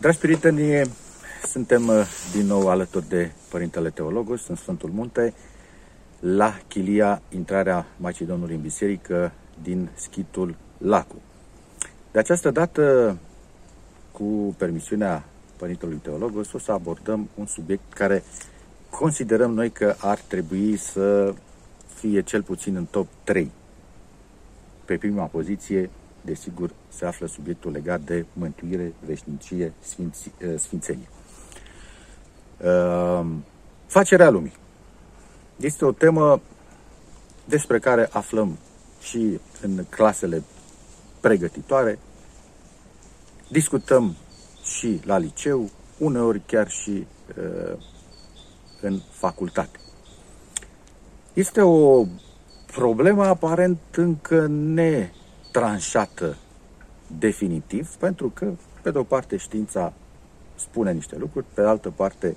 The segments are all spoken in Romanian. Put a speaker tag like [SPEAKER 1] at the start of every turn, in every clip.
[SPEAKER 1] Dragi prieteni, suntem uh, din nou alături de Părintele Teologus în Sfântul Munte, la chilia intrarea Maicii Domnului în biserică din schitul Lacu. De această dată, cu permisiunea Părintelui Teologus, o să abordăm un subiect care considerăm noi că ar trebui să fie cel puțin în top 3. Pe prima poziție, desigur, se află subiectul legat de mântuire, veșnicie, sfinți, eh, sfințenie. Ehm, facerea lumii. Este o temă despre care aflăm și în clasele pregătitoare, discutăm și la liceu, uneori chiar și uh, în facultate. Este o problemă aparent încă netranșată definitiv, pentru că, pe de o parte, știința spune niște lucruri, pe de altă parte,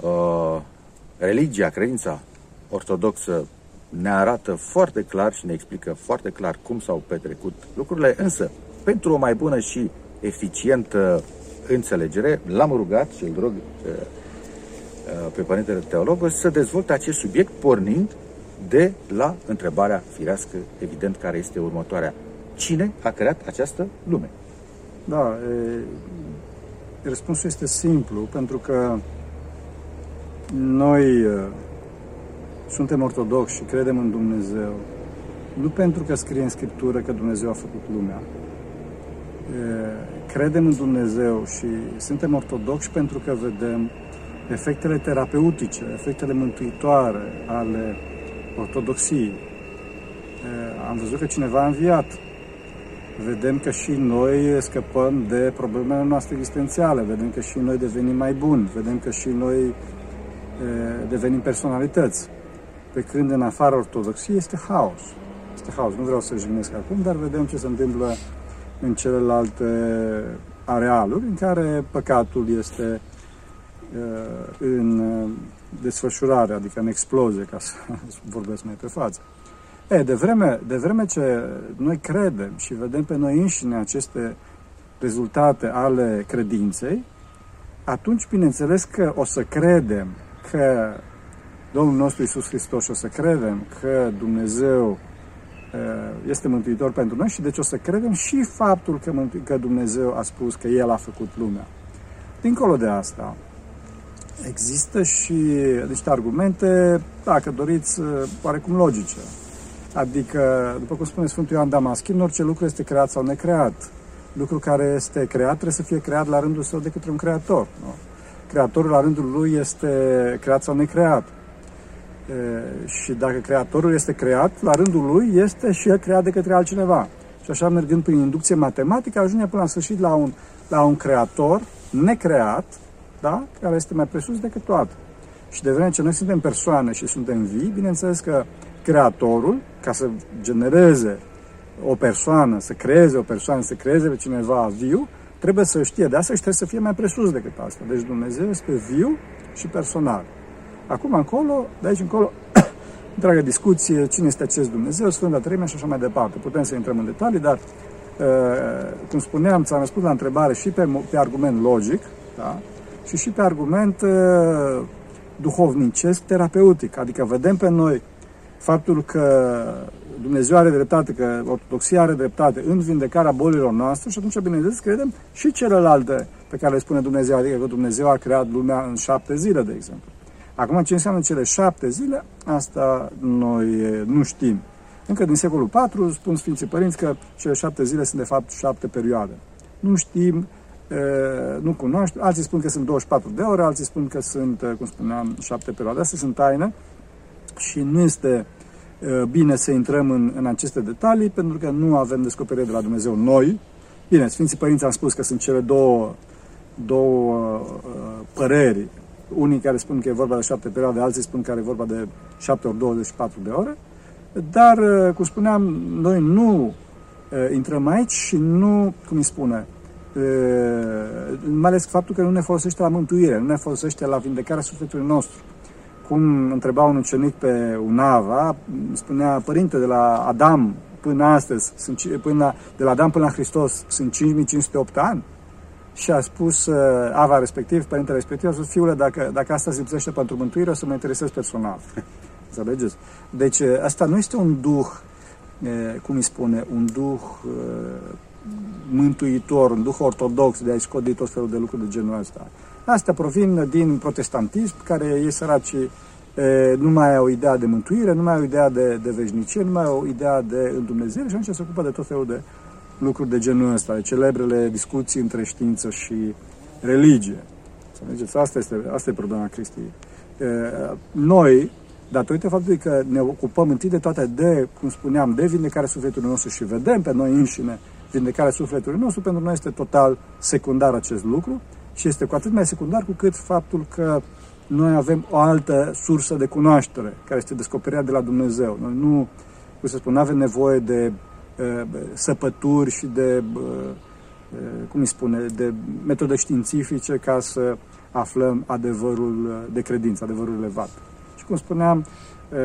[SPEAKER 1] uh, religia, credința ortodoxă ne arată foarte clar și ne explică foarte clar cum s-au petrecut lucrurile, însă, pentru o mai bună și eficientă înțelegere, l-am rugat și îl rog uh, uh, pe Părintele Teolog să dezvolte acest subiect pornind de la întrebarea firească, evident, care este următoarea. Cine a creat această lume?
[SPEAKER 2] Da, e, răspunsul este simplu, pentru că noi suntem ortodoxi și credem în Dumnezeu, nu pentru că scrie în Scriptură că Dumnezeu a făcut lumea. Credem în Dumnezeu și suntem ortodoxi pentru că vedem efectele terapeutice, efectele mântuitoare ale ortodoxiei. Am văzut că cineva a înviat. Vedem că și noi scăpăm de problemele noastre existențiale, vedem că și noi devenim mai buni, vedem că și noi devenim personalități. Pe când în afara ortodoxiei este haos. Este haos. Nu vreau să jignesc acum, dar vedem ce se întâmplă în celelalte arealuri în care păcatul este uh, în desfășurare, adică în explozie, ca să vorbesc mai pe față. E, de vreme, de vreme ce noi credem și vedem pe noi înșine aceste rezultate ale credinței, atunci, bineînțeles că o să credem că Domnul nostru Isus Hristos și o să credem că Dumnezeu este mântuitor pentru noi și deci o să credem și faptul că, că Dumnezeu a spus că El a făcut lumea. Dincolo de asta, există și niște argumente, dacă doriți, oarecum logice. Adică, după cum spune Sfântul Ioan Damaschin, orice lucru este creat sau necreat. Lucru care este creat trebuie să fie creat la rândul său de către un creator. Nu? Creatorul la rândul lui este creat sau necreat și dacă creatorul este creat, la rândul lui este și el creat de către altcineva. Și așa mergând prin inducție matematică, ajunge până la sfârșit la un, la un creator necreat, da? care este mai presus decât toate. Și de vreme ce noi suntem persoane și suntem vii, bineînțeles că creatorul, ca să genereze o persoană, să creeze o persoană, să creeze pe cineva viu, trebuie să știe de asta și trebuie să fie mai presus decât asta. Deci Dumnezeu este viu și personal. Acum încolo, de aici încolo, întreagă discuție, cine este acest Dumnezeu, Sfânta Treime și așa mai departe. Putem să intrăm în detalii, dar, uh, cum spuneam, ți-am răspuns la întrebare și pe, pe argument logic, da? Și și pe argument uh, duhovnicesc, terapeutic. Adică vedem pe noi faptul că Dumnezeu are dreptate, că Ortodoxia are dreptate în vindecarea bolilor noastre și atunci, bineînțeles, credem și celelalte pe care le spune Dumnezeu, adică că Dumnezeu a creat lumea în șapte zile, de exemplu. Acum, ce înseamnă cele șapte zile, asta noi nu știm. Încă din secolul IV spun Sfinții Părinți că cele șapte zile sunt de fapt șapte perioade. Nu știm, nu cunoaștem, alții spun că sunt 24 de ore, alții spun că sunt, cum spuneam, șapte perioade. Astea sunt taine și nu este bine să intrăm în, în aceste detalii, pentru că nu avem descoperire de la Dumnezeu noi. Bine, Sfinții Părinți am spus că sunt cele două, două uh, păreri unii care spun că e vorba de șapte perioade, alții spun că e vorba de șapte ori 24 de ore. Dar, uh, cum spuneam, noi nu uh, intrăm aici și nu, cum îi spune, uh, mai ales faptul că nu ne folosește la mântuire, nu ne folosește la vindecarea sufletului nostru. Cum întreba un ucenic pe un Ava, spunea, părinte, de la Adam până astăzi, sunt, până, de la Adam până la Hristos, sunt 5508 ani. și a spus uh, Ava respectiv, părintele respectiv, a spus, fiule, dacă, dacă asta se lipsește pentru mântuire, o să mă interesez personal. Înțelegeți? Deci uh, asta nu este un duh, uh, cum îi spune, un duh mântuitor, un duh ortodox de a-i scodi tot felul de lucruri de genul ăsta. Astea provin din protestantism, care ei săraci nu mai au idee de mântuire, nu mai au idee de, de veșnicie, nu mai au idee de Dumnezeu și atunci se ocupă de tot felul de lucruri de genul ăsta, de celebrele discuții între știință și religie. Înțelegeți? Asta este, asta e problema Cristiei. Noi, datorită faptului că ne ocupăm întâi de toate de, cum spuneam, de vindecarea sufletului nostru și vedem pe noi înșine vindecarea sufletului nostru, pentru noi este total secundar acest lucru și este cu atât mai secundar cu cât faptul că noi avem o altă sursă de cunoaștere, care este descoperirea de la Dumnezeu. Noi nu, cum să spun, nu avem nevoie de uh, săpături și de, uh, uh, cum îi spune, de metode științifice ca să aflăm adevărul de credință, adevărul elevat. Și cum spuneam, uh,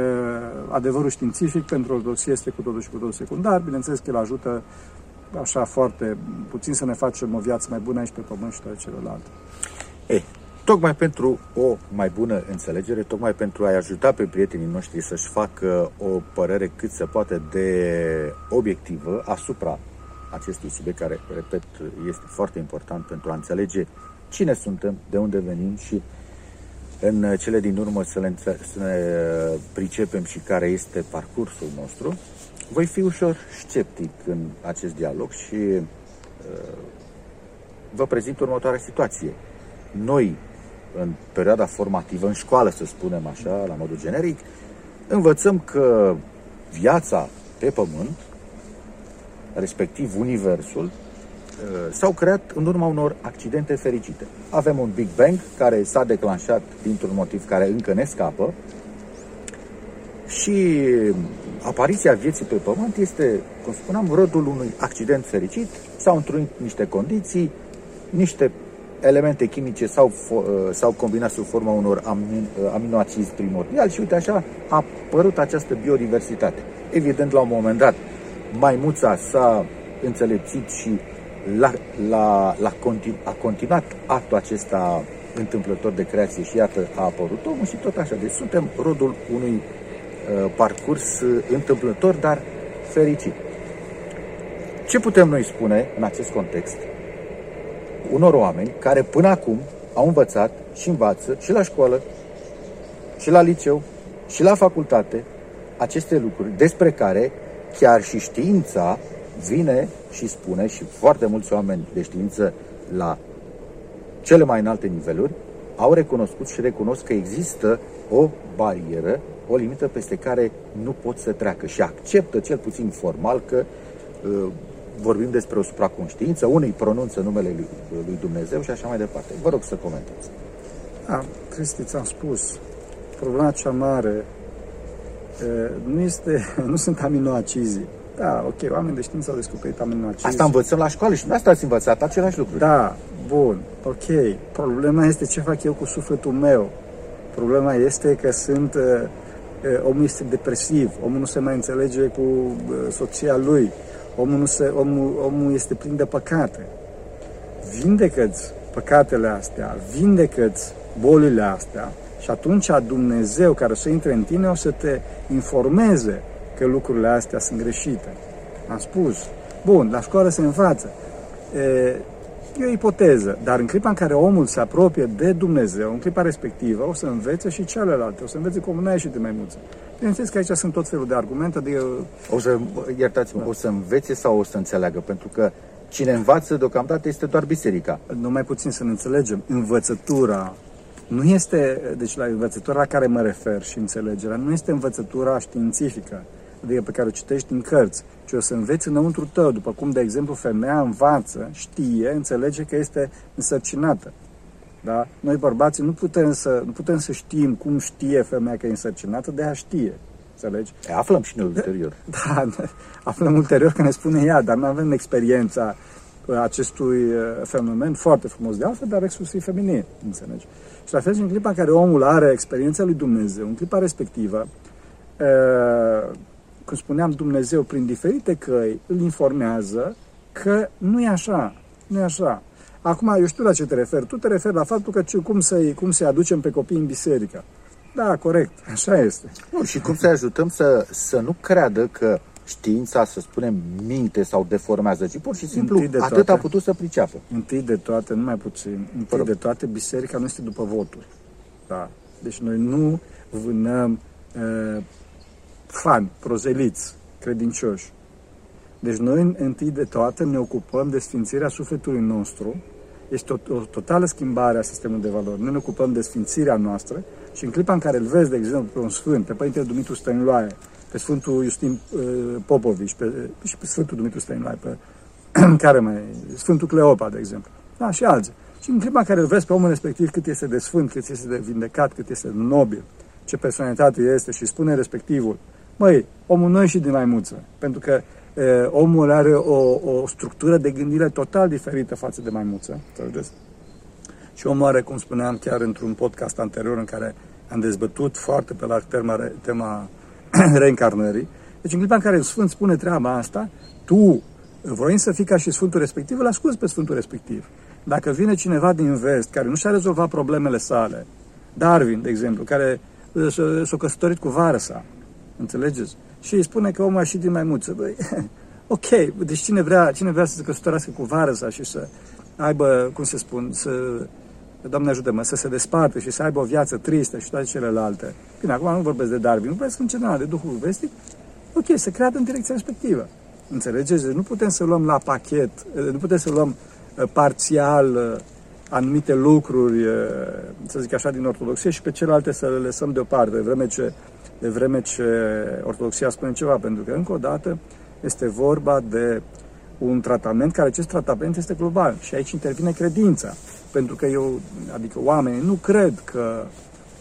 [SPEAKER 2] adevărul științific pentru ortodoxie este cu totul și cu totul secundar. Bineînțeles că el ajută așa foarte puțin să ne facem o viață mai bună aici pe pământ și toate celelalte.
[SPEAKER 1] Ei, tocmai pentru o mai bună înțelegere, tocmai pentru a-i ajuta pe prietenii noștri să-și facă o părere cât se poate de obiectivă asupra acestui subiect, care, repet, este foarte important pentru a înțelege cine suntem, de unde venim și în cele din urmă să, le, să ne pricepem și care este parcursul nostru, voi fi ușor sceptic în acest dialog și uh, vă prezint următoarea situație. Noi, în perioada formativă, în școală, să spunem așa, la modul generic, învățăm că viața pe pământ, respectiv universul, uh, s-au creat în urma unor accidente fericite. Avem un Big Bang care s-a declanșat dintr-un motiv care încă ne scapă și apariția vieții pe Pământ este, cum spuneam, rodul unui accident fericit, s-au întrunit niște condiții, niște elemente chimice s-au, uh, s-au combinat sub forma unor amin, uh, aminoacizi primordiali și uite așa a apărut această biodiversitate. Evident, la un moment dat, maimuța s-a înțelepțit și la, la, la continu, a continuat actul acesta întâmplător de creație și iată a apărut omul și tot așa. Deci suntem rodul unui uh, parcurs uh, întâmplător, dar fericit. Ce putem noi spune în acest context unor oameni care până acum au învățat și învață și la școală, și la liceu, și la facultate aceste lucruri despre care chiar și știința vine și spune și foarte mulți oameni de știință la cele mai înalte niveluri au recunoscut și recunosc că există o barieră, o limită peste care nu pot să treacă și acceptă cel puțin formal că uh, vorbim despre o supraconștiință, unii pronunță numele lui, lui Dumnezeu și așa mai departe. Vă rog să comentați.
[SPEAKER 2] Da, Cristi, ți-am spus, problema cea mare nu, este, nu sunt aminoacizii. Da, ok, oameni de știință au descoperit aminoacizi.
[SPEAKER 1] Asta învățăm la școală și nu asta ați învățat același lucru.
[SPEAKER 2] Da, bun, ok. Problema este ce fac eu cu sufletul meu. Problema este că sunt, uh, omul este depresiv, omul nu se mai înțelege cu uh, soția lui, omul, nu se, omul, omul este plin de păcate. Vindecă-ți păcatele astea, vindecă-ți bolile astea și atunci Dumnezeu care o să intre în tine o să te informeze că lucrurile astea sunt greșite. Am spus, bun, la școală se învață. E, e o ipoteză, dar în clipa în care omul se apropie de Dumnezeu, în clipa respectivă, o să învețe și celelalte, o să învețe cum n-a ieșit de maimuță. Bineînțeles că aici sunt tot felul de argumente, adică...
[SPEAKER 1] O să, iertați-mă, da. o să învețe sau o să înțeleagă? Pentru că cine învață deocamdată este doar biserica.
[SPEAKER 2] Nu mai puțin să ne înțelegem. Învățătura nu este, deci la învățătura la care mă refer și înțelegerea, nu este învățătura științifică, adică pe care o citești în cărți, ci o să înveți înăuntru tău, după cum, de exemplu, femeia învață, știe, înțelege că este însărcinată. Da? Noi, bărbații, nu putem, să, nu putem să știm cum știe femeia că e însărcinată, de a știe. Înțelegi?
[SPEAKER 1] E, aflăm și noi ulterior.
[SPEAKER 2] Da, aflăm ulterior că ne spune ea, dar nu avem experiența uh, acestui uh, fenomen foarte frumos de altfel, dar exclusiv feminin, înțelegi? Și la fel și în clipa în care omul are experiența lui Dumnezeu, în clipa respectivă, uh, cum spuneam, Dumnezeu prin diferite căi îl informează că nu e așa, nu e așa. Acum, eu știu la ce te referi. Tu te referi la faptul că cum să-i, cum să aducem pe copii în biserică. Da, corect, așa este.
[SPEAKER 1] Nu, și cum să ajutăm să, să nu creadă că știința, să spunem, minte sau deformează, ci pur și simplu de atât toate, a putut să priceapă.
[SPEAKER 2] Întâi de toate, nu mai puțin, întâi Fără. de toate, biserica nu este după voturi. Da. Deci noi nu vânăm uh, fani, prozeliți, credincioși. Deci noi, întâi de toate, ne ocupăm de sfințirea sufletului nostru. Este o, o totală schimbare a sistemului de valori. Noi ne ocupăm de sfințirea noastră și în clipa în care îl vezi, de exemplu, pe un sfânt, pe Părintele Dumitru Stăniloae, pe Sfântul Justin uh, Popovici, pe, și pe Sfântul Dumitru Stăniloae, pe care mai Sfântul Cleopa, de exemplu, da, și alții. Și în clipa în care îl vezi pe omul respectiv cât este de sfânt, cât este de vindecat, cât este de nobil, ce personalitate este și spune respectivul, măi, omul nu e și din maimuță, pentru că e, omul are o, o structură de gândire total diferită față de maimuță, înțelegeți? Și omul are, cum spuneam chiar într-un podcast anterior în care am dezbătut foarte pe larg tema, tema reîncarnării, deci în clipa în care Sfânt spune treaba asta, tu, vroind să fii ca și Sfântul respectiv, îl asculți pe Sfântul respectiv. Dacă vine cineva din vest care nu și-a rezolvat problemele sale, Darwin, de exemplu, care s-a căsătorit cu vară sa, înțelegeți? Și îi spune că omul a ieșit din maimuță. Băi, ok, deci cine vrea, cine vrea să se căsătorească cu vară sa și să aibă, cum se spun, să, Doamne ajută-mă, să se desparte și să aibă o viață tristă și toate celelalte. Bine, acum nu vorbesc de Darwin, nu vorbesc în general de Duhul Vestic, ok, să creadă în direcția respectivă. Înțelegeți? Deci nu putem să luăm la pachet, nu putem să luăm uh, parțial uh, anumite lucruri, să zic așa, din ortodoxie și pe celelalte să le lăsăm deoparte, de vreme ce, de vreme ce ortodoxia spune ceva, pentru că, încă o dată, este vorba de un tratament care acest tratament este global și aici intervine credința. Pentru că eu, adică oamenii, nu cred că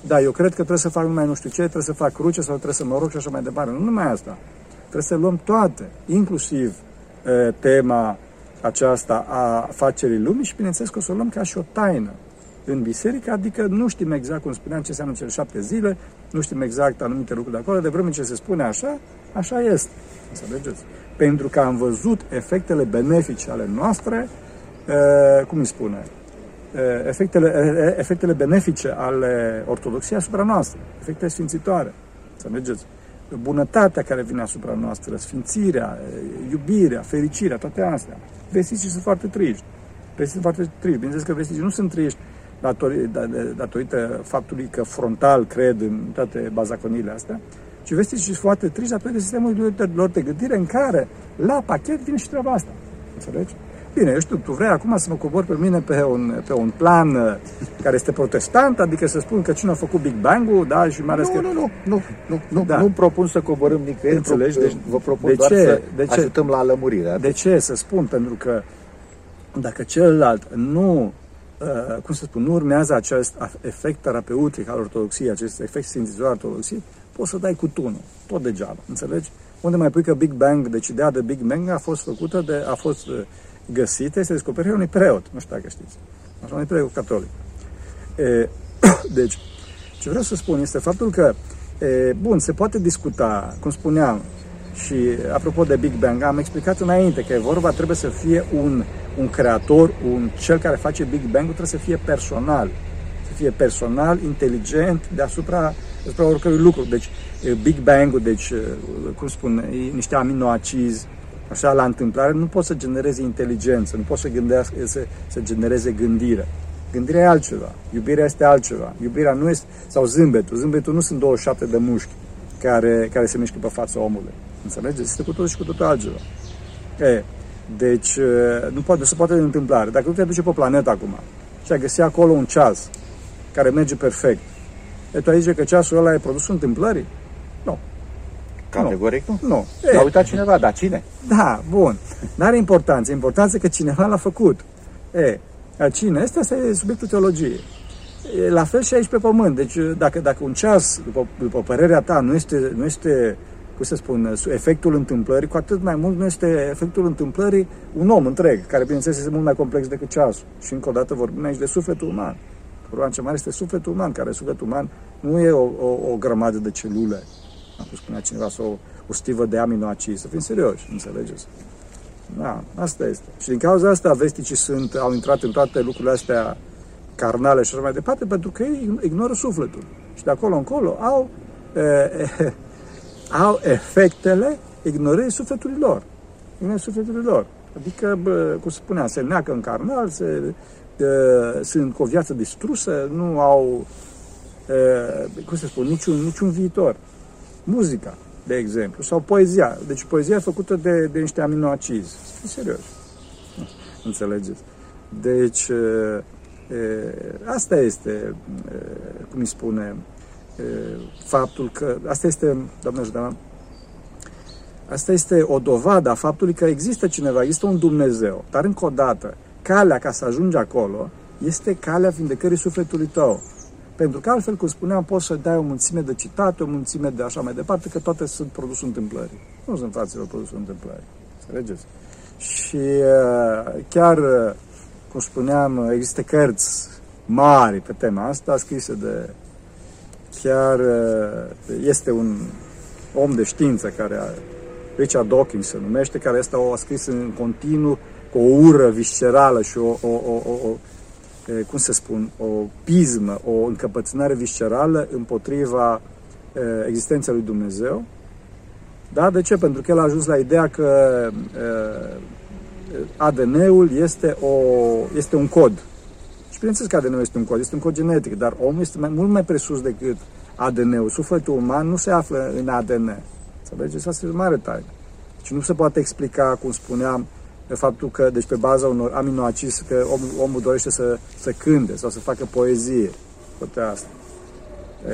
[SPEAKER 2] da, eu cred că trebuie să fac numai nu știu ce, trebuie să fac cruce sau trebuie să mă rog și așa mai departe. Nu numai asta. Trebuie să luăm toate, inclusiv e, tema aceasta a facerii lumii și bineînțeles că o să o luăm ca și o taină în biserică, adică nu știm exact, cum spuneam, ce înseamnă cele șapte zile, nu știm exact anumite lucruri de acolo, de vreme ce se spune așa, așa este. Înțelegeți? Pentru că am văzut efectele benefice ale noastre, cum îi spune, efectele, efectele benefice ale ortodoxiei asupra noastră, efecte sfințitoare. Înțelegeți? Bunătatea care vine asupra noastră, sfințirea, iubirea, fericirea, toate astea. Vesticii sunt foarte triști. Vesticii sunt foarte triști. Bineînțeles că vesticii nu sunt triști datorită, datorită faptului că frontal cred în toate bazaconile astea, ci vesticii sunt foarte triști datorită sistemului lor de gândire în care la pachet vine și treaba asta. Înțelegi? Bine, eu știu, tu vrei acum să mă cobor pe mine pe un, pe un plan uh, care este protestant, adică să spun că cine a făcut Big Bang-ul, da, și mai ales
[SPEAKER 1] nu,
[SPEAKER 2] că...
[SPEAKER 1] Nu, nu, nu, nu, nu, da. nu propun să coborâm nicăieri, Înțelegi? Deci, vă propun de doar ce? să de ce? ajutăm la lămurire.
[SPEAKER 2] De ce? Să spun, pentru că dacă celălalt nu, uh, cum să spun, nu urmează acest efect terapeutic al ortodoxiei, acest efect sfințitor al ortodoxiei, poți să dai cu tunul, tot degeaba, înțelegi? Unde mai pui că Big Bang, deci ideea de Big Bang a fost făcută de, a fost uh, găsită, este descoperirea unui preot, nu știu dacă știți, așa, unui preot catolic. E, deci, ce vreau să spun este faptul că, e, bun, se poate discuta, cum spuneam, și apropo de Big Bang, am explicat înainte că e vorba, trebuie să fie un, un creator, un cel care face Big Bang trebuie să fie personal. Să fie personal, inteligent, deasupra, deasupra oricărui lucru. Deci, Big Bang-ul, deci, cum spun, niște aminoacizi, așa, la întâmplare, nu poți să genereze inteligență, nu poți să, gândească, să, să genereze gândire. Gândirea e altceva, iubirea este altceva. Iubirea nu este, sau zâmbetul, zâmbetul nu sunt 27 de mușchi care, care se mișcă pe fața omului. Înțelegeți? Este cu totul și cu totul altceva. E, deci, nu poate, se poate de întâmplare. Dacă nu te duce pe planetă acum și ai găsi acolo un ceas care merge perfect, e, tu aici că ceasul ăla e produsul întâmplării? Nu.
[SPEAKER 1] Categoric nu.
[SPEAKER 2] Nu.
[SPEAKER 1] L-a uitat cineva, dar cine?
[SPEAKER 2] Da, bun. N-are importanță. Importanța că cineva l-a făcut. E, cine? Asta este subiectul teologiei. E la fel și aici pe pământ. Deci dacă, dacă un ceas, după, după părerea ta, nu este, nu este cum să spun, efectul întâmplării, cu atât mai mult nu este efectul întâmplării un om întreg, care bineînțeles este mult mai complex decât ceasul. Și încă o dată vorbim aici de sufletul uman. Problema cea mare este sufletul uman, care sufletul uman nu e o, o, o grămadă de celule, cum spunea cineva, sau o, o stivă de aminoacizi. Să fim serioși, înțelegeți? Da, asta este. Și din cauza asta vesticii sunt, au intrat în toate lucrurile astea carnale și așa mai departe, pentru că ei ignoră sufletul. Și de acolo încolo au, e, e, au efectele ignorării sufletului lor. Ignorării sufletului lor. Adică, bă, cum se spunea, se neacă în carnal, se, e, sunt cu o viață distrusă, nu au, e, cum să spun, niciun, niciun viitor. Muzica, de exemplu, sau poezia. Deci poezia făcută de, de niște aminoacizi. Să fii serios. Înțelegeți? Deci, e, asta este, cum îi spune, faptul că, asta este, doamne ajută asta este o dovadă a faptului că există cineva, este un Dumnezeu, dar încă o dată, calea ca să ajungi acolo este calea vindecării sufletului tău. Pentru că altfel, cum spuneam, poți să dai o mulțime de citate, o mulțime de așa mai departe, că toate sunt produsul întâmplării. Nu sunt fraților produsul întâmplării. Înțelegeți? Și chiar cum spuneam, există cărți mari pe tema asta, scrise de chiar este un om de știință care Richard Dawkins se numește, care este o a scris în continuu cu o ură viscerală și o, o, o, o, o cum să spun, o pismă, o încăpățânare viscerală împotriva existenței lui Dumnezeu. Da? De ce? Pentru că el a ajuns la ideea că ADN-ul este, o, este un cod. Și bineînțeles că ADN-ul este un cod, este un cod genetic, dar omul este mai, mult mai presus decât ADN-ul. Sufletul uman nu se află în ADN. Înțelegeți? Asta e o mare taină. Și nu se poate explica, cum spuneam, de faptul că, deci pe baza unor aminoacizi, că omul, omul dorește să, să cânte sau să facă poezie. Toate asta.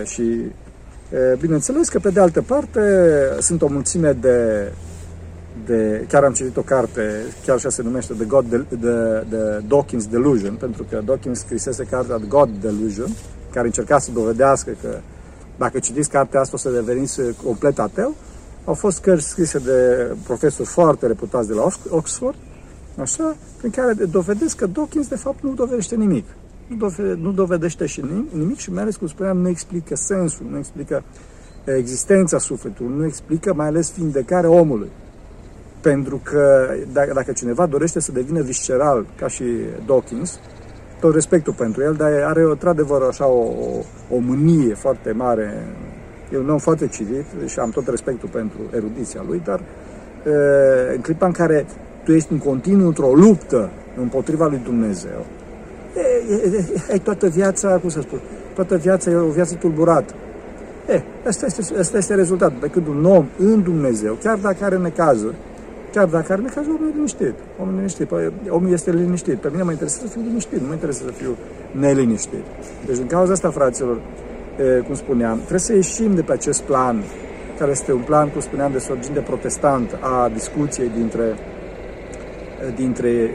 [SPEAKER 2] E, și e, bineînțeles că, pe de altă parte, sunt o mulțime de de, chiar am citit o carte, chiar așa se numește The, God, the, the, the Dawkins Delusion, pentru că Dawkins scrisese cartea The God Delusion, care încerca să dovedească că dacă citiți cartea asta o să deveniți complet ateu. Au fost cărți scrise de profesori foarte reputați de la Oxford, așa, prin care dovedesc că Dawkins de fapt nu dovedește nimic. Nu, dovede, nu dovedește și nimic, nimic și mai ales, cum spuneam, nu explică sensul, nu explică existența sufletului, nu explică mai ales vindecarea omului. Pentru că dacă, dacă cineva dorește să devină visceral, ca și Dawkins, tot respectul pentru el, dar are într-adevăr așa o, o, o mânie foarte mare. E un om foarte citit și am tot respectul pentru erudiția lui, dar în clipa în care tu ești în continuu într-o luptă împotriva lui Dumnezeu, ai toată viața, cum să spun, toată viața e o viață tulburată. E, asta este, asta este rezultatul. Pe când un om în Dumnezeu, chiar dacă are necazuri, Chiar dacă are necaz, omul e liniștit. Omul, e liniștit. Păi, omul este liniștit. Pe mine mă interesează să fiu liniștit, nu mă interesează să fiu neliniștit. Deci, din cauza asta, fraților, e, cum spuneam, trebuie să ieșim de pe acest plan, care este un plan, cum spuneam, de sorginte protestant a discuției dintre, dintre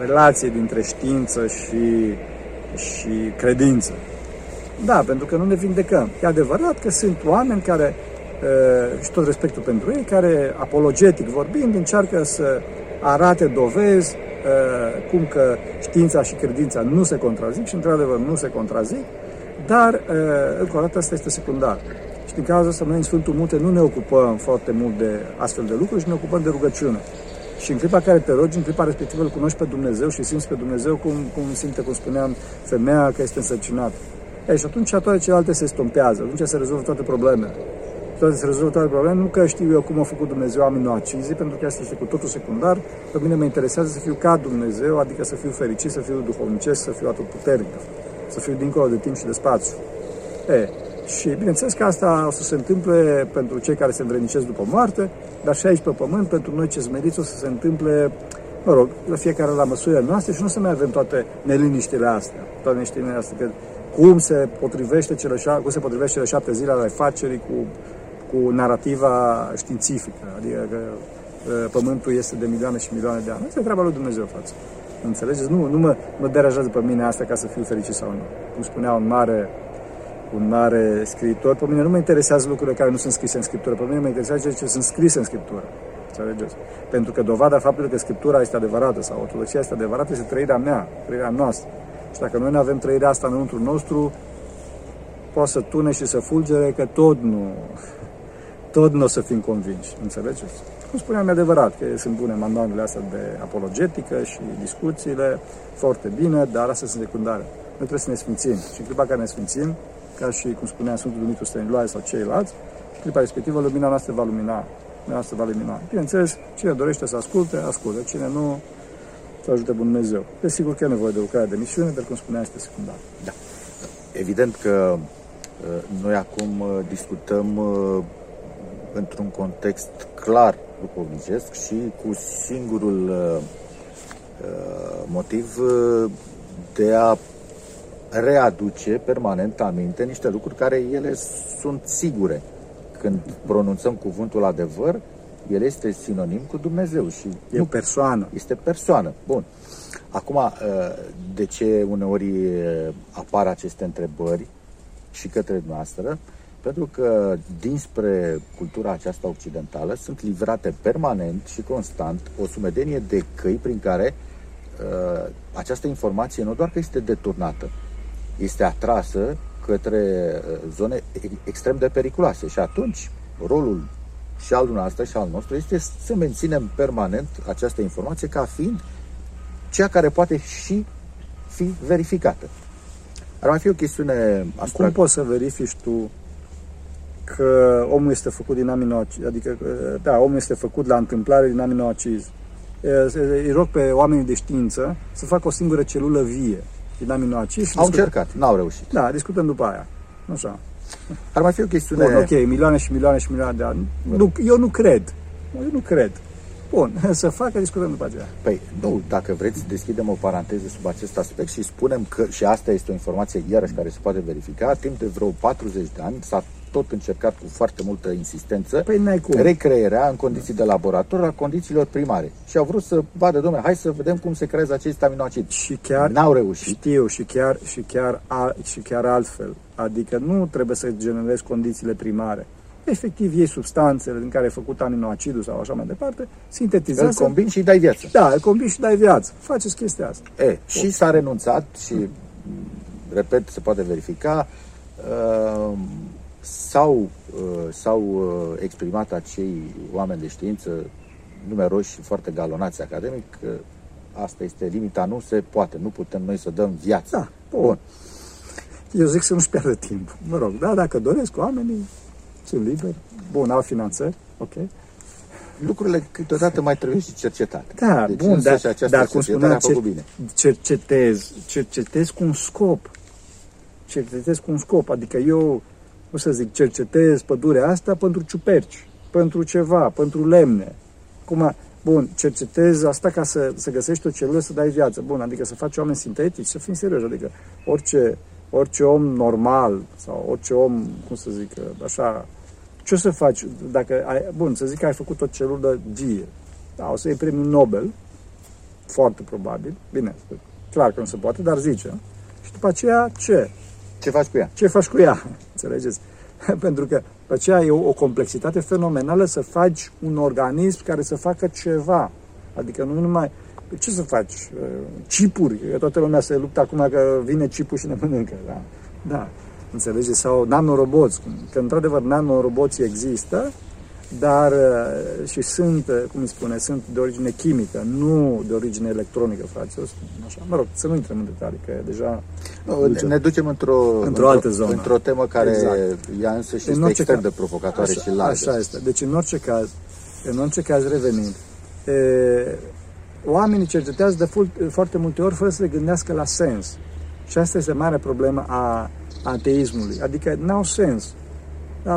[SPEAKER 2] relație dintre știință și, și credință. Da, pentru că nu ne vindecăm. E adevărat că sunt oameni care Uh, și tot respectul pentru ei, care, apologetic vorbind, încearcă să arate dovezi uh, cum că știința și credința nu se contrazic și, într-adevăr, nu se contrazic, dar, uh, încă o dată, asta este secundar. Și din cauza asta, noi în Sfântul Munte nu ne ocupăm foarte mult de astfel de lucruri și ne ocupăm de rugăciune. Și în clipa care te rogi, în clipa respectivă îl cunoști pe Dumnezeu și simți pe Dumnezeu cum, cum simte, cum spuneam, femeia că este însărcinată. Ei, și atunci toate celelalte se stompează, atunci se rezolvă toate problemele toate se rezolvă toate problemele. Nu că știu eu cum a făcut Dumnezeu aminoacizii, pentru că asta este cu totul secundar. Pe mine mă interesează să fiu ca Dumnezeu, adică să fiu fericit, să fiu duhovnicesc, să fiu atotputernic, să fiu dincolo de timp și de spațiu. E, și bineînțeles că asta o să se întâmple pentru cei care se învrednicesc după moarte, dar și aici pe pământ, pentru noi ce smeriți, o să se întâmple, mă rog, la fiecare la măsurile noastre și nu o să mai avem toate neliniștile astea, toate neliniștile astea, că cum se potrivește cele, cum se potrivește cele șapte zile ale afacerii cu cu narativa științifică, adică că Pământul este de milioane și milioane de ani. Asta e treaba lui Dumnezeu, față. Înțelegeți? Nu, nu mă, mă deranjează pe mine asta ca să fiu fericit sau nu. Cum spunea un mare, un mare scriitor, pe mine nu mă interesează lucrurile care nu sunt scrise în Scriptură, pe mine mă interesează ceea ce sunt scrise în Scriptură. Înțelegeți? Pentru că dovada faptului că Scriptura este adevărată sau ortodoxia este adevărată este trăirea mea, trăirea noastră. Și dacă noi nu avem trăirea asta înăuntru nostru, poate să tune și să fulgere, că tot nu, tot nu o să fim convinși, înțelegeți? Cum spuneam, e adevărat că sunt bune manualele astea de apologetică și discuțiile, foarte bine, dar astea sunt secundare. Noi trebuie să ne sfințim. Și în clipa care ne sfințim, ca și, cum spunea Sfântul Dumitru Stăniloae sau ceilalți, în clipa respectivă, lumina noastră va lumina. Lumina noastră va lumina. Bineînțeles, cine dorește să asculte, ascultă. Cine nu, să ajute Bun Dumnezeu. Desigur că e nevoie de lucrare de misiune, dar, cum spunea, este secundar.
[SPEAKER 1] Da. Evident că uh, noi acum uh, discutăm uh, într-un context clar duhovnicesc și cu singurul motiv de a readuce permanent aminte niște lucruri care ele sunt sigure. Când pronunțăm cuvântul adevăr, el este sinonim cu Dumnezeu și
[SPEAKER 2] e nu, persoană.
[SPEAKER 1] Este persoană. Bun. Acum, uh, de ce uneori uh, apar aceste întrebări și către noastră? Pentru că dinspre cultura aceasta occidentală sunt livrate permanent și constant o sumedenie de căi prin care uh, această informație nu doar că este deturnată, este atrasă către uh, zone extrem de periculoase și atunci rolul și al dumneavoastră și al nostru este să menținem permanent această informație ca fiind cea care poate și fi verificată. Ar mai fi o chestiune
[SPEAKER 2] asupra... Cum poți să verifici tu că omul este făcut din aminoacizi? Adică, da, omul este făcut la întâmplare din aminoacizi. Îi rog pe oamenii de știință să facă o singură celulă vie din aminoacizi.
[SPEAKER 1] Au încercat, n-au reușit.
[SPEAKER 2] Da, discutăm după aia. Așa.
[SPEAKER 1] Ar mai fi o chestiune...
[SPEAKER 2] Bun, ok, milioane și milioane și milioane de ani. Nu, eu nu cred. Eu nu cred. Bun, să facă, discutăm după aceea.
[SPEAKER 1] Păi, nu, dacă vreți, deschidem o paranteză sub acest aspect și spunem că, și asta este o informație iarăși care se poate verifica, timp de vreo 40 de ani s-a tot încercat cu foarte multă insistență
[SPEAKER 2] păi n-ai cum.
[SPEAKER 1] recreerea în condiții de laborator a condițiilor primare. Și au vrut să vadă, domnule, hai să vedem cum se creează acest aminoacid.
[SPEAKER 2] Și chiar
[SPEAKER 1] n-au reușit.
[SPEAKER 2] Știu, și chiar, și chiar, a, și chiar altfel. Adică nu trebuie să generezi condițiile primare. Efectiv, iei substanțele din care ai făcut aminoacidul sau așa mai departe, sintetizează.
[SPEAKER 1] Îl combini și dai viață.
[SPEAKER 2] Da, îl combini și dai viață. Faceți chestia asta.
[SPEAKER 1] E, și s-a renunțat și, repet, se poate verifica, uh, s-au, uh, s-au uh, exprimat acei oameni de știință numeroși și foarte galonați academic că asta este limita, nu se poate, nu putem noi să dăm viață.
[SPEAKER 2] Da, bun. bun. Eu zic să nu-și pierdă timp. Mă rog, da, dacă doresc oamenii, sunt liberi, bun, au finanțări, ok.
[SPEAKER 1] Lucrurile câteodată mai trebuie și cercetate.
[SPEAKER 2] Da, deci, bun, dar, dar cum spuneam, cer, bine. cercetez, cercetez cu un scop. Cercetez cu un scop, adică eu cum să zic, cercetez pădurea asta pentru ciuperci, pentru ceva, pentru lemne. Cum, bun, cercetez asta ca să, să găsești o celulă să dai viață. Bun, adică să faci oameni sintetici, să fim serioși, adică orice, orice om normal sau orice om, cum să zic, așa, ce o să faci dacă ai, bun, să zic că ai făcut o celulă vie, da, o să iei premiul Nobel, foarte probabil, bine, clar că nu se poate, dar zice, și după aceea ce?
[SPEAKER 1] Ce faci cu ea?
[SPEAKER 2] Ce faci cu ea? Înțelegeți? Pentru că pe aceea e o, o complexitate fenomenală să faci un organism care să facă ceva. Adică nu numai... Ce să faci? Cipuri. Toată lumea se luptă acum că vine cipul și ne mănâncă. Da? da. Înțelegeți? Sau nanoroboți. Că într-adevăr nanoroboții există, dar uh, și sunt, uh, cum îi spune, sunt de origine chimică, nu de origine electronică, fraților. Așa. Mă rog, să nu intrăm în detalii, că deja...
[SPEAKER 1] No, duce, ne ducem într-o, într-o, într altă zonă. Într-o temă care exact. ea însă și este extrem caz, de provocatoare
[SPEAKER 2] așa,
[SPEAKER 1] și largă.
[SPEAKER 2] Așa este. Deci, în orice caz, în orice caz revenind, e, oamenii cercetează de fult, foarte multe ori fără să le gândească la sens. Și asta este mare problemă a ateismului. Adică n-au sens da,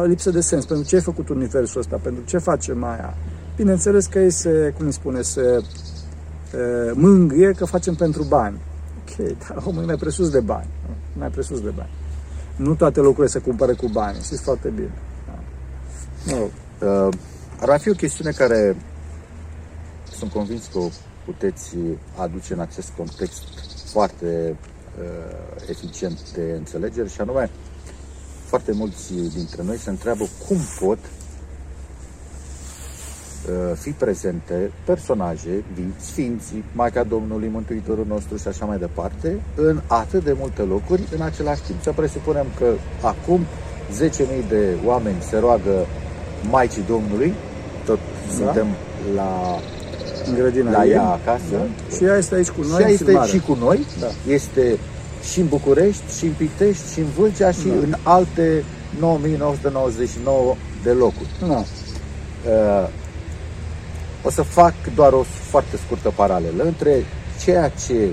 [SPEAKER 2] lipsă de sens. Pentru ce ai făcut universul ăsta? Pentru ce face Maia? Bineînțeles că ei se, cum îi spune, se e, mângâie că facem pentru bani. Ok, dar omul e mai presus de bani. Mai presus de bani. Nu toate lucrurile se cumpără cu bani, știți foarte bine. Da.
[SPEAKER 1] Mă rog. Uh, ar mai fi o chestiune care sunt convins că o puteți aduce în acest context foarte uh, eficient de înțelegere și anume foarte mulți dintre noi se întreabă cum pot uh, fi prezente personaje vii, sfinții, Maica Domnului, Mântuitorul nostru și așa mai departe, în atât de multe locuri în același timp. Să presupunem că acum 10.000 de oameni se roagă Maicii Domnului, tot
[SPEAKER 2] Da.
[SPEAKER 1] suntem la,
[SPEAKER 2] în grădina
[SPEAKER 1] la
[SPEAKER 2] ei.
[SPEAKER 1] ea acasă.
[SPEAKER 2] Da. Și ea este aici cu noi
[SPEAKER 1] și ea
[SPEAKER 2] în
[SPEAKER 1] este
[SPEAKER 2] filmare.
[SPEAKER 1] și cu noi,
[SPEAKER 2] Da.
[SPEAKER 1] este și în București, și în Pitești, și în Vâlcea, și
[SPEAKER 2] Da.
[SPEAKER 1] în alte 9999 de locuri.
[SPEAKER 2] Da.
[SPEAKER 1] Uh, o să fac doar o foarte scurtă paralelă între ceea ce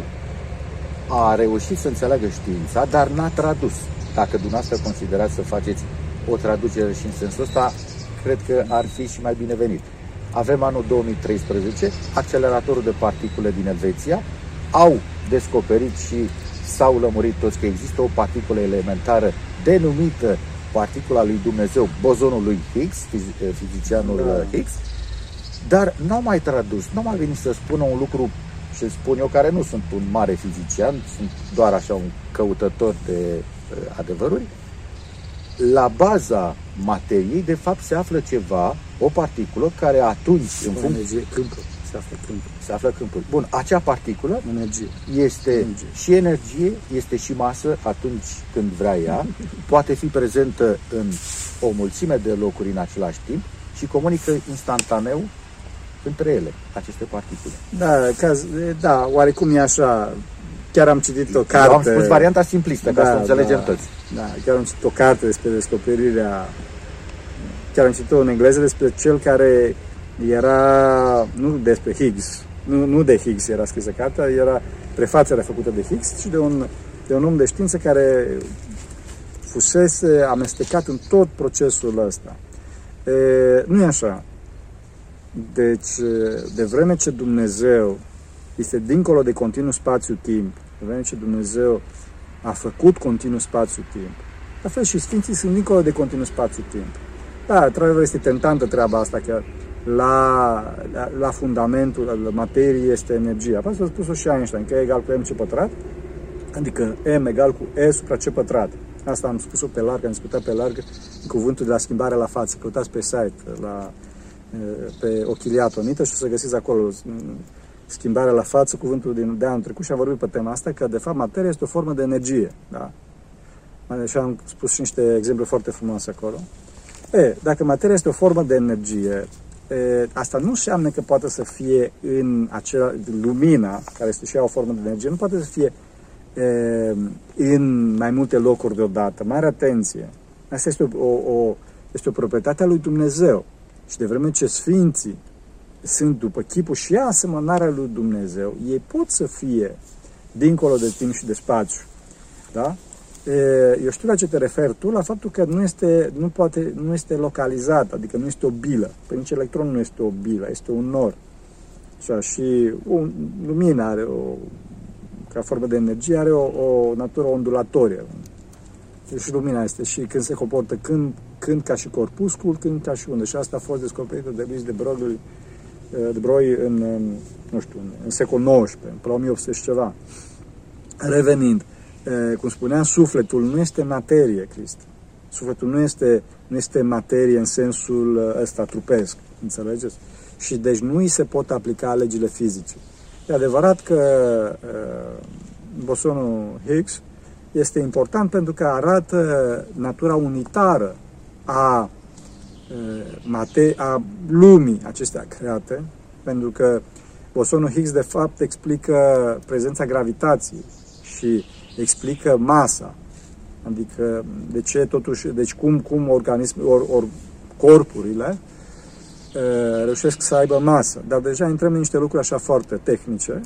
[SPEAKER 1] a reușit să înțeleagă știința, dar n-a tradus. Dacă dumneavoastră considerați să faceți o traducere și în sensul ăsta, cred că ar fi și mai binevenit. Avem anul 2013, acceleratorul de particule din Elveția, au descoperit și s-au lămurit toți că există o particulă elementară denumită particula lui Dumnezeu, bozonul lui Higgs, fiz- fizicianul
[SPEAKER 2] Da.
[SPEAKER 1] uh, Higgs, dar n-au mai tradus, n-au mai venit să spună un lucru și spun eu care nu sunt un mare fizician, sunt doar așa un căutător de uh, adevăruri. La baza materiei, de fapt, se află ceva, o particulă care atunci, în
[SPEAKER 2] O
[SPEAKER 1] funcție,
[SPEAKER 2] energie, câmpul. Se află câmpul.
[SPEAKER 1] se află câmpul. Bun, acea particulă
[SPEAKER 2] Energie.
[SPEAKER 1] este
[SPEAKER 2] Energie.
[SPEAKER 1] și energie, este și masă atunci când vrea ea, poate fi prezentă în o mulțime de locuri în același timp și comunică instantaneu între ele, aceste particule.
[SPEAKER 2] Da, caz, da, oarecum e așa. Chiar am citit o carte.
[SPEAKER 1] Eu am spus varianta simplistă, ca să o înțelegem
[SPEAKER 2] da,
[SPEAKER 1] toți.
[SPEAKER 2] Da, chiar am citit o carte despre descoperirea, chiar am citit-o în engleză despre cel care era, nu despre Higgs, nu, nu de Higgs era scrisă cartea, era prefacerea făcută de Higgs și de un, de un om de știință care fusese amestecat în tot procesul ăsta. E, nu e așa. Deci, de vreme ce Dumnezeu este dincolo de continuu spațiu-timp, de vreme ce Dumnezeu a făcut continuu spațiu-timp, la fel și Sfinții sunt dincolo de continuu spațiu-timp. Da, într-adevăr este tentantă treaba asta, că la, la, la fundamentul la materiei este energia. Asta a spus-o și Einstein, că e egal cu mc pătrat, adică m egal cu e supra c pătrat. Asta am spus-o pe larg, am discutat pe larg cuvântul de la schimbare la față. Căutați pe site, la, pe Ochiliatonită și o să găsiți acolo schimbarea la față, cuvântul din de anul trecut și am vorbit pe tema asta, că de fapt materia este o formă de energie. Da? Și am spus și niște exemple foarte frumoase acolo. E, dacă materia este o formă de energie, e, asta nu înseamnă că poate să fie în acea lumina, care este și ea o formă de energie, nu poate să fie e, în mai multe locuri deodată. Mare atenție! Asta este o, o, o, este o proprietate a lui Dumnezeu. Și de vreme ce Sfinții sunt după chipul și asemănarea lui Dumnezeu, ei pot să fie dincolo de timp și de spațiu. Da? Eu știu la ce te referi tu, la faptul că nu este, nu poate, nu este localizat, adică nu este o bilă. Pe nici electron nu este o bilă, este un nor. Așa, și un, lumina are o, ca formă de energie, are o, o natură ondulatorie. Și lumina este și când se comportă când, când ca și corpuscul, când ca și undă. Și asta a fost descoperită de Luis de Broglie de Broi în, nu știu, în secolul XIX, în 1800 și ceva. Revenind, cum spuneam, sufletul nu este materie, Cristi. Sufletul nu este, nu este materie în sensul ăsta trupesc, înțelegeți? Și deci nu îi se pot aplica legile fizice. E adevărat că uh, bosonul Higgs este important pentru că arată natura unitară a mate- a lumii acestea create, pentru că bosonul Higgs de fapt explică prezența gravitației și explică masa. Adică de ce totuși, deci cum, cum organism, or, or, corpurile uh, reușesc să aibă masă. Dar deja intrăm în niște lucruri așa foarte tehnice.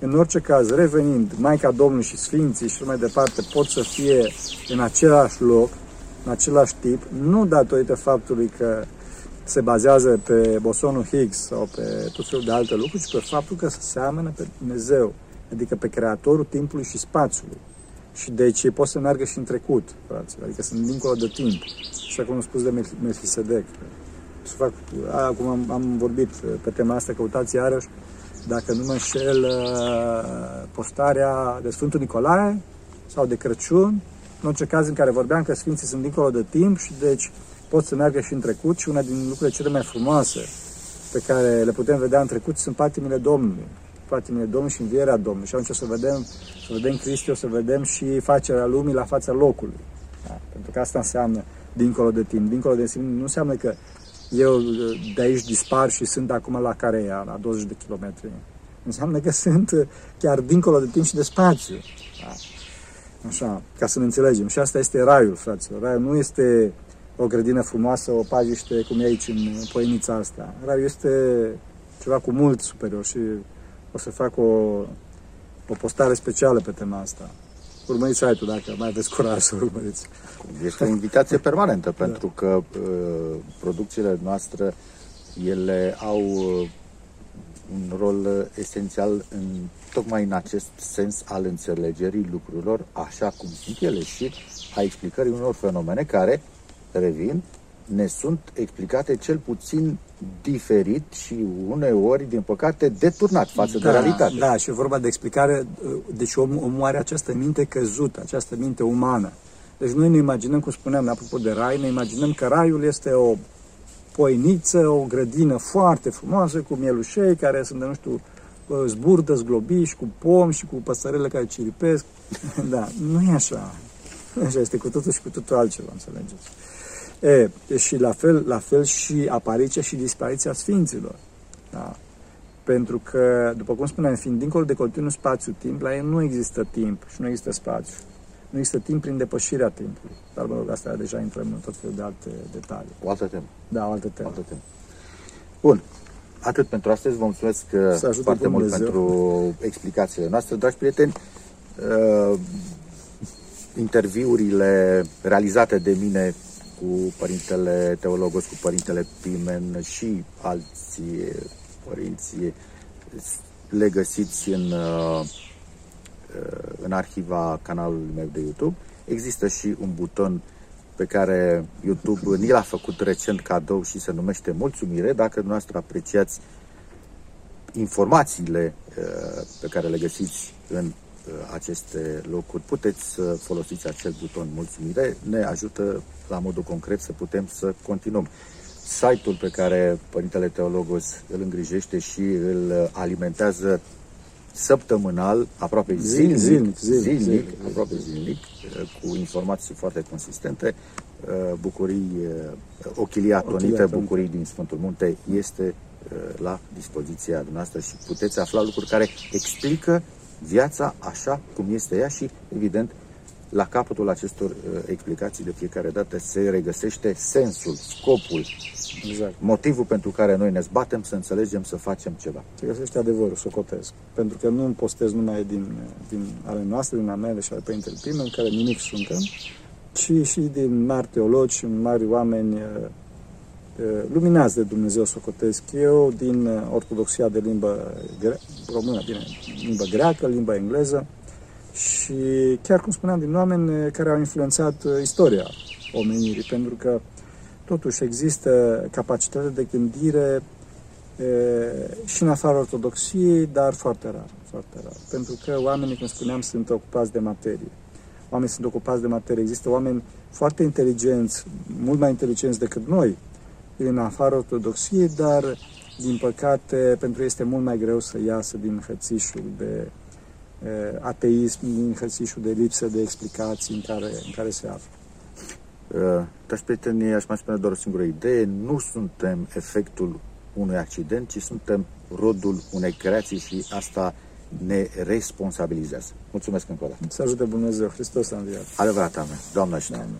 [SPEAKER 2] În orice caz, revenind, Maica Domnului și Sfinții și mai departe pot să fie în același loc, în același tip, nu datorită faptului că se bazează pe bosonul Higgs sau pe tot felul de alte lucruri, ci pe faptul că se seamănă pe Dumnezeu, adică pe Creatorul timpului și spațiului. Și deci ei pot să meargă și în trecut, fraților, adică sunt dincolo de timp. Așa cum am spus de Melchisedec. Să fac, acum am, am vorbit pe tema asta, căutați iarăși, dacă nu mă înșel, postarea de Sfântul Nicolae sau de Crăciun, în orice caz în care vorbeam că Sfinții sunt dincolo de timp și deci pot să meargă și în trecut și una din lucrurile cele mai frumoase pe care le putem vedea în trecut sunt patimile Domnului. Patimile Domnului și învierea Domnului. Și atunci o să vedem, să vedem Cristi, o să vedem și facerea lumii la fața locului. Da? Pentru că asta înseamnă dincolo de timp. Dincolo de timp nu înseamnă că eu de aici dispar și sunt acum la Carea, la 20 de kilometri. Înseamnă că sunt chiar dincolo de timp și de spațiu. Da. Așa, ca să ne înțelegem. Și asta este raiul, fraților. Raiul nu este o grădină frumoasă, o pajiște, cum e aici în poenița asta. Raiul este ceva cu mult superior și o să fac o, o postare specială pe tema asta. Urmăriți site-ul dacă mai aveți curaj să urmăriți.
[SPEAKER 1] Este o invitație permanentă, da. pentru că uh, producțiile noastre, ele au uh, un rol esențial în, tocmai în acest sens al înțelegerii lucrurilor așa cum sunt ele și a explicării unor fenomene care, revin, ne sunt explicate cel puțin diferit și uneori, din păcate, deturnat față
[SPEAKER 2] da,
[SPEAKER 1] de realitate.
[SPEAKER 2] Da, și vorba de explicare, deci om, omul are această minte căzută, această minte umană. Deci noi ne imaginăm, cum spuneam, apropo de rai, ne imaginăm că raiul este o poiniță, o grădină foarte frumoasă, cu mielușei care sunt de, nu știu, zburdă, zglobiși, cu pom și cu păsărele care ciripesc. Da, nu e așa. Așa este cu totul și cu totul altceva, înțelegeți? E, și la fel, la fel și apariția și dispariția Sfinților. Da? Pentru că, după cum spuneam, fiind dincolo de continuu spațiu-timp, la ei nu există timp și nu există spațiu. Nu există timp prin depășirea timpului. Dar, mă rog, asta deja intrăm în tot felul de alte detalii.
[SPEAKER 1] O altă temă.
[SPEAKER 2] Da, o altă temă.
[SPEAKER 1] O altă temă. Bun. Atât pentru astăzi. Vă mulțumesc uh, foarte mult pentru explicațiile noastre. Dragi prieteni, uh, interviurile realizate de mine cu Părintele Teologos, cu Părintele Pimen și alții părinți le găsiți în, uh, în arhiva canalului meu de YouTube. Există și un buton pe care YouTube ni l-a făcut recent cadou și se numește Mulțumire. Dacă dumneavoastră apreciați informațiile uh, pe care le găsiți în Uh, aceste locuri, puteți să folosiți acel buton mulțumire. Ne ajută la modul concret să putem să continuăm. Site-ul pe care Părintele Teologos îl îngrijește și îl alimentează săptămânal, aproape zilnic, zilnic, zilnic, zilnic, zilnic aproape zilnic, uh, cu informații foarte consistente. Uh, bucurii, Ochilia Tonite, Bucurii din Sfântul Munte, este la dispoziția dumneavoastră și puteți afla lucruri care explică viața așa cum este ea și, evident, la capătul acestor uh, explicații de fiecare dată se regăsește sensul, scopul, exact. motivul pentru care noi ne zbatem să înțelegem, să facem ceva.
[SPEAKER 2] Se găsește adevărul, socotesc. Pentru că nu postez numai din, din ale noastre, din amele și ale Părintele Pime, în care nimic suntem, ci și din mari teologi, mari oameni uh, uh, luminați de Dumnezeu, socotesc eu, din uh, ortodoxia de limbă gre- română, bine, limbă greacă, limba engleză și chiar cum spuneam din oameni care au influențat uh, istoria omenirii, pentru că totuși există capacitate de gândire uh, și în afara ortodoxiei, dar foarte rar, foarte rar. Pentru că oamenii, cum spuneam, sunt ocupați de materie. Oamenii sunt ocupați de materie. Există oameni foarte inteligenți, mult mai inteligenți decât noi, în afara ortodoxiei, dar din păcate, pentru ei este mult mai greu să iasă din hățișul de uh, ateism, din hățișul de lipsă de explicații în care, în care se află.
[SPEAKER 1] Uh, dragi prieteni, aș mai spune doar o singură idee. Nu suntem efectul unui accident, ci suntem rodul unei creații și asta ne responsabilizează. Mulțumesc încă o dată.
[SPEAKER 2] Să ajute Dumnezeu, Hristos a înviat.
[SPEAKER 1] Adevărat, amen. Doamna și Doamne.